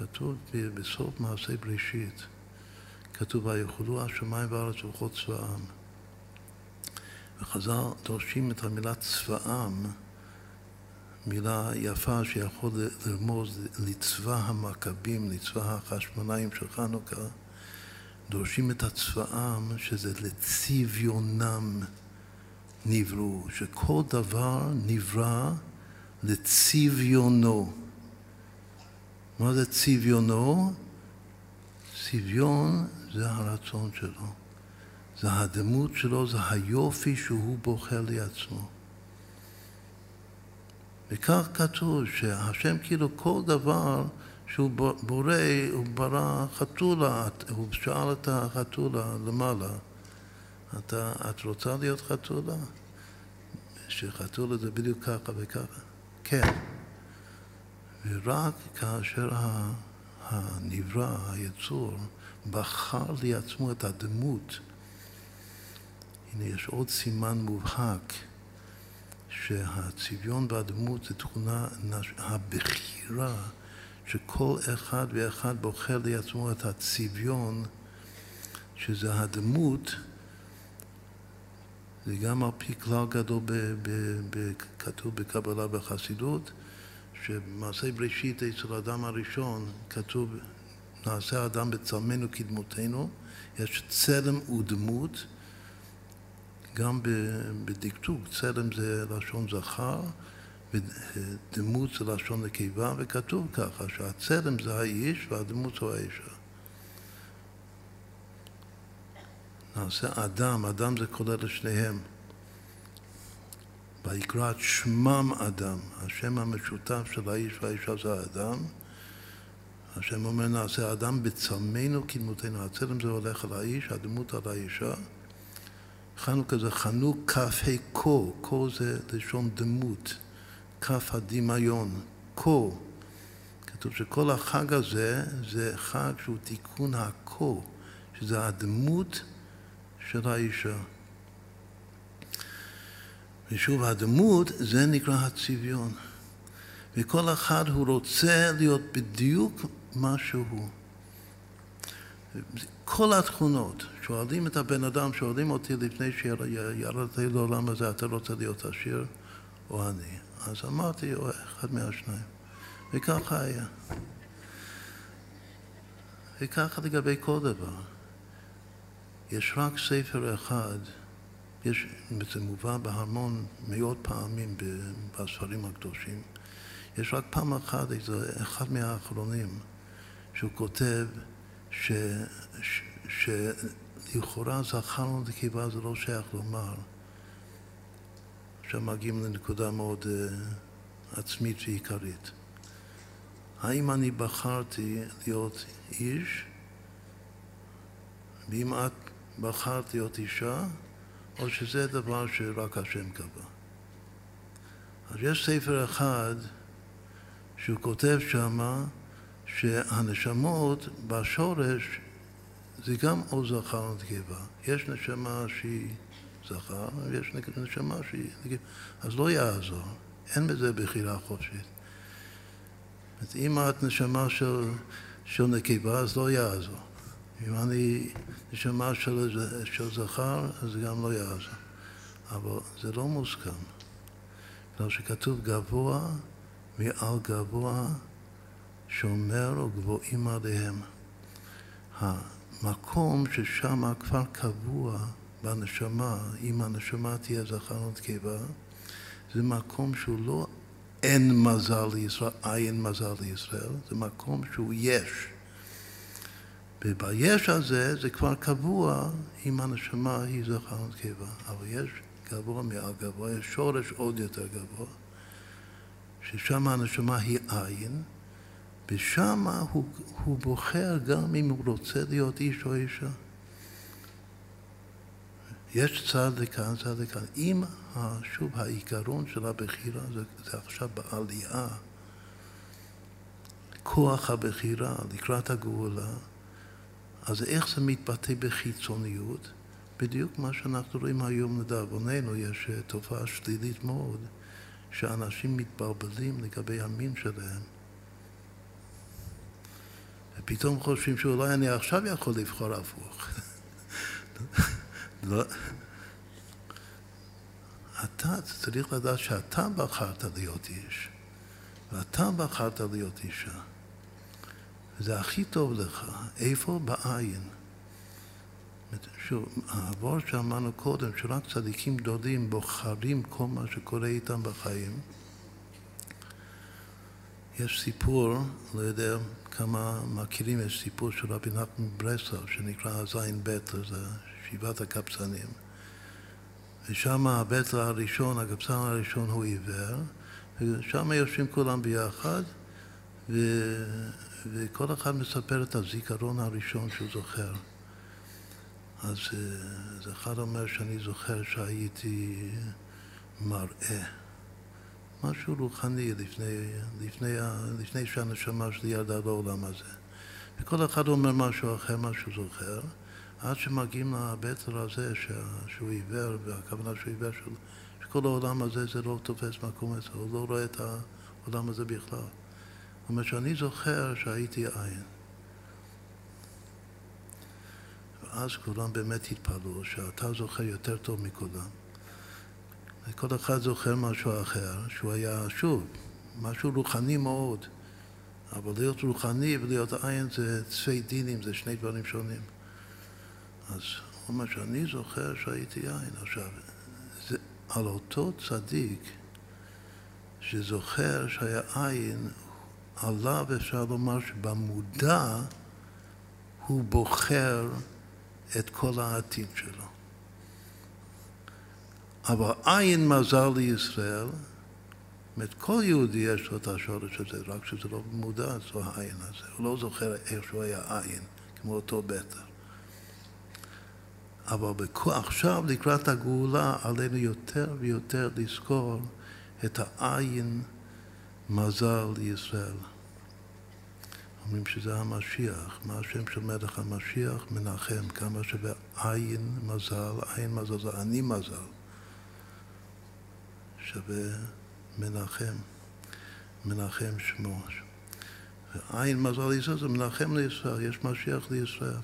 כתוב בסוף מעשה בראשית, כתוב ויכולו השמיים והארץ ובכל צבאם. וחז"ל דורשים את המילה צבאם, מילה יפה שיכול לרמוז לצבא המכבים, לצבא החשמונאים של חנוכה, דורשים את הצבאם שזה לצביונם נבראו, שכל דבר נברא לצביונו. מה זה צביונו? צביון זה הרצון שלו. זה הדמות שלו, זה היופי שהוא בוחר לעצמו. וכך כתוב שהשם כאילו כל דבר שהוא בורא, הוא ברא חתולה, הוא שאל את החתולה למעלה, אתה, את רוצה להיות חתולה? שחתולה זה בדיוק ככה וככה. כן. ורק כאשר הנברא, היצור, בחר לעצמו את הדמות, הנה יש עוד סימן מובהק שהצביון והדמות זה תכונה, הבחירה, שכל אחד ואחד בוחר לעצמו את הצביון, שזה הדמות, זה גם על פי כלל גדול כתוב בקבלה בחסידות, שבמעשה בראשית אצל האדם הראשון כתוב נעשה האדם בצלמנו כדמותנו, יש צלם ודמות, גם בדקדוק, צלם זה לשון זכר ודמות זה לשון נקבה, וכתוב ככה שהצלם זה האיש והדמות הוא האישה. נעשה אדם, אדם זה כולל לשניהם. ויקרא את שמם אדם, השם המשותף של האיש והאישה זה האדם. השם אומר נעשה אדם בצלמנו כדמותנו, הצלם זה הולך על האיש, הדמות על האישה. חנוכה זה חנוך כ"ה כה, כה זה לשון דמות, כף הדמיון, כה. כתוב שכל החג הזה זה חג שהוא תיקון הכה, שזה הדמות של האישה. ושוב, הדמות זה נקרא הצביון. וכל אחד הוא רוצה להיות בדיוק מה שהוא. כל התכונות, שואלים את הבן אדם, שואלים אותי לפני שירדתי לעולם הזה, אתה רוצה להיות עשיר או אני? אז אמרתי, או אחד מהשניים. וככה היה. וככה לגבי כל דבר. יש רק ספר אחד, יש, זה מובא בהמון מאות פעמים בספרים הקדושים. יש רק פעם אחת, איזה אחד מהאחרונים, שהוא כותב ש, ש, שלכאורה זכרנו נקבה זה לא שייך לומר. עכשיו מגיעים לנקודה מאוד uh, עצמית ועיקרית. האם אני בחרתי להיות איש, ואם את בחרת להיות אישה, או שזה דבר שרק השם קבע. אז יש ספר אחד שהוא כותב שמה שהנשמות בשורש זה גם או זכר או נקבה. יש נשמה שהיא זכר, ויש נשמה שהיא נקבה. אז לא יעזור, אין בזה בחירה חופשית. אם את נשמה של, של נקבה, אז לא יעזור. אם אני נשמה של, של זכר, אז גם לא יעזור. אבל זה לא מוסכם. בגלל שכתוב גבוה מעל גבוה שומר וגבוהים עליהם. המקום ששם כבר קבוע בנשמה, אם הנשמה תהיה זכר ונקבה, זה מקום שהוא לא אין מזל לישראל, אין מזל לישראל, זה מקום שהוא יש. וביש הזה זה כבר קבוע אם הנשמה היא זכר ונקבה, אבל יש גבוה מעל גבוה, יש שורש עוד יותר גבוה, ששם הנשמה היא עין, ושם הוא, הוא בוחר גם אם הוא רוצה להיות איש או אישה. יש צד לכאן, צד לכאן. אם, שוב, העיקרון של הבחירה זה, זה עכשיו בעלייה, כוח הבחירה לקראת הגאולה, אז איך זה מתבטא בחיצוניות? בדיוק מה שאנחנו רואים היום לדאבוננו, יש אה, תופעה שלילית מאוד, שאנשים מתבלבלים לגבי המין שלהם. ופתאום חושבים שאולי אני עכשיו יכול לבחור הפוך. לא. אתה צריך לדעת שאתה בחרת להיות איש, ואתה בחרת להיות אישה. וזה הכי טוב לך. איפה? בעין. שוב, העבור שאמרנו קודם, שרק צדיקים גדולים בוחרים כל מה שקורה איתם בחיים. יש סיפור, לא יודע כמה מכירים, יש סיפור של רבי נחמן ברסלב, שנקרא זין בית, זה שבעת הקפצנים. ושם הבית הראשון, הקפצן הראשון הוא עיוור, ושם יושבים כולם ביחד, ו... וכל אחד מספר את הזיכרון הראשון שהוא זוכר. אז, אז אחד אומר שאני זוכר שהייתי מראה, משהו רוחני לפני, לפני, לפני שהנשמה שלי ירדה לעולם הזה. וכל אחד אומר משהו אחר, מה שהוא זוכר, עד שמגיעים לבטר הזה שהוא עיוור, והכוונה שהוא עיוור, שכל העולם הזה זה לא תופס מקום אצלו, הוא לא רואה את העולם הזה בכלל. הוא אומר שאני זוכר שהייתי עין. ואז כולם באמת התפלאו שאתה זוכר יותר טוב מכולם. וכל אחד זוכר משהו אחר, שהוא היה, שוב, משהו רוחני מאוד. אבל להיות רוחני ולהיות עין זה צפי דינים, זה שני דברים שונים. אז הוא אומר שאני זוכר שהייתי עין. עכשיו, זה על אותו צדיק שזוכר שהיה עין, עליו אפשר לומר שבמודע הוא בוחר את כל העתיד שלו. אבל עין מזל לישראל, זאת כל יהודי יש לו את השורש הזה, רק שזה לא מודע, זו העין הזה. הוא לא זוכר איך שהוא היה עין, כמו אותו בטר. אבל עכשיו, לקראת הגאולה, עלינו יותר ויותר לזכור את העין מזל לישראל. אומרים שזה המשיח. מה השם של מלך המשיח? מנחם. כמה שווה עין מזל, עין מזל זה אני מזל. שווה מנחם. מנחם שמו. ועין מזל לישראל זה מנחם לישראל, יש משיח לישראל.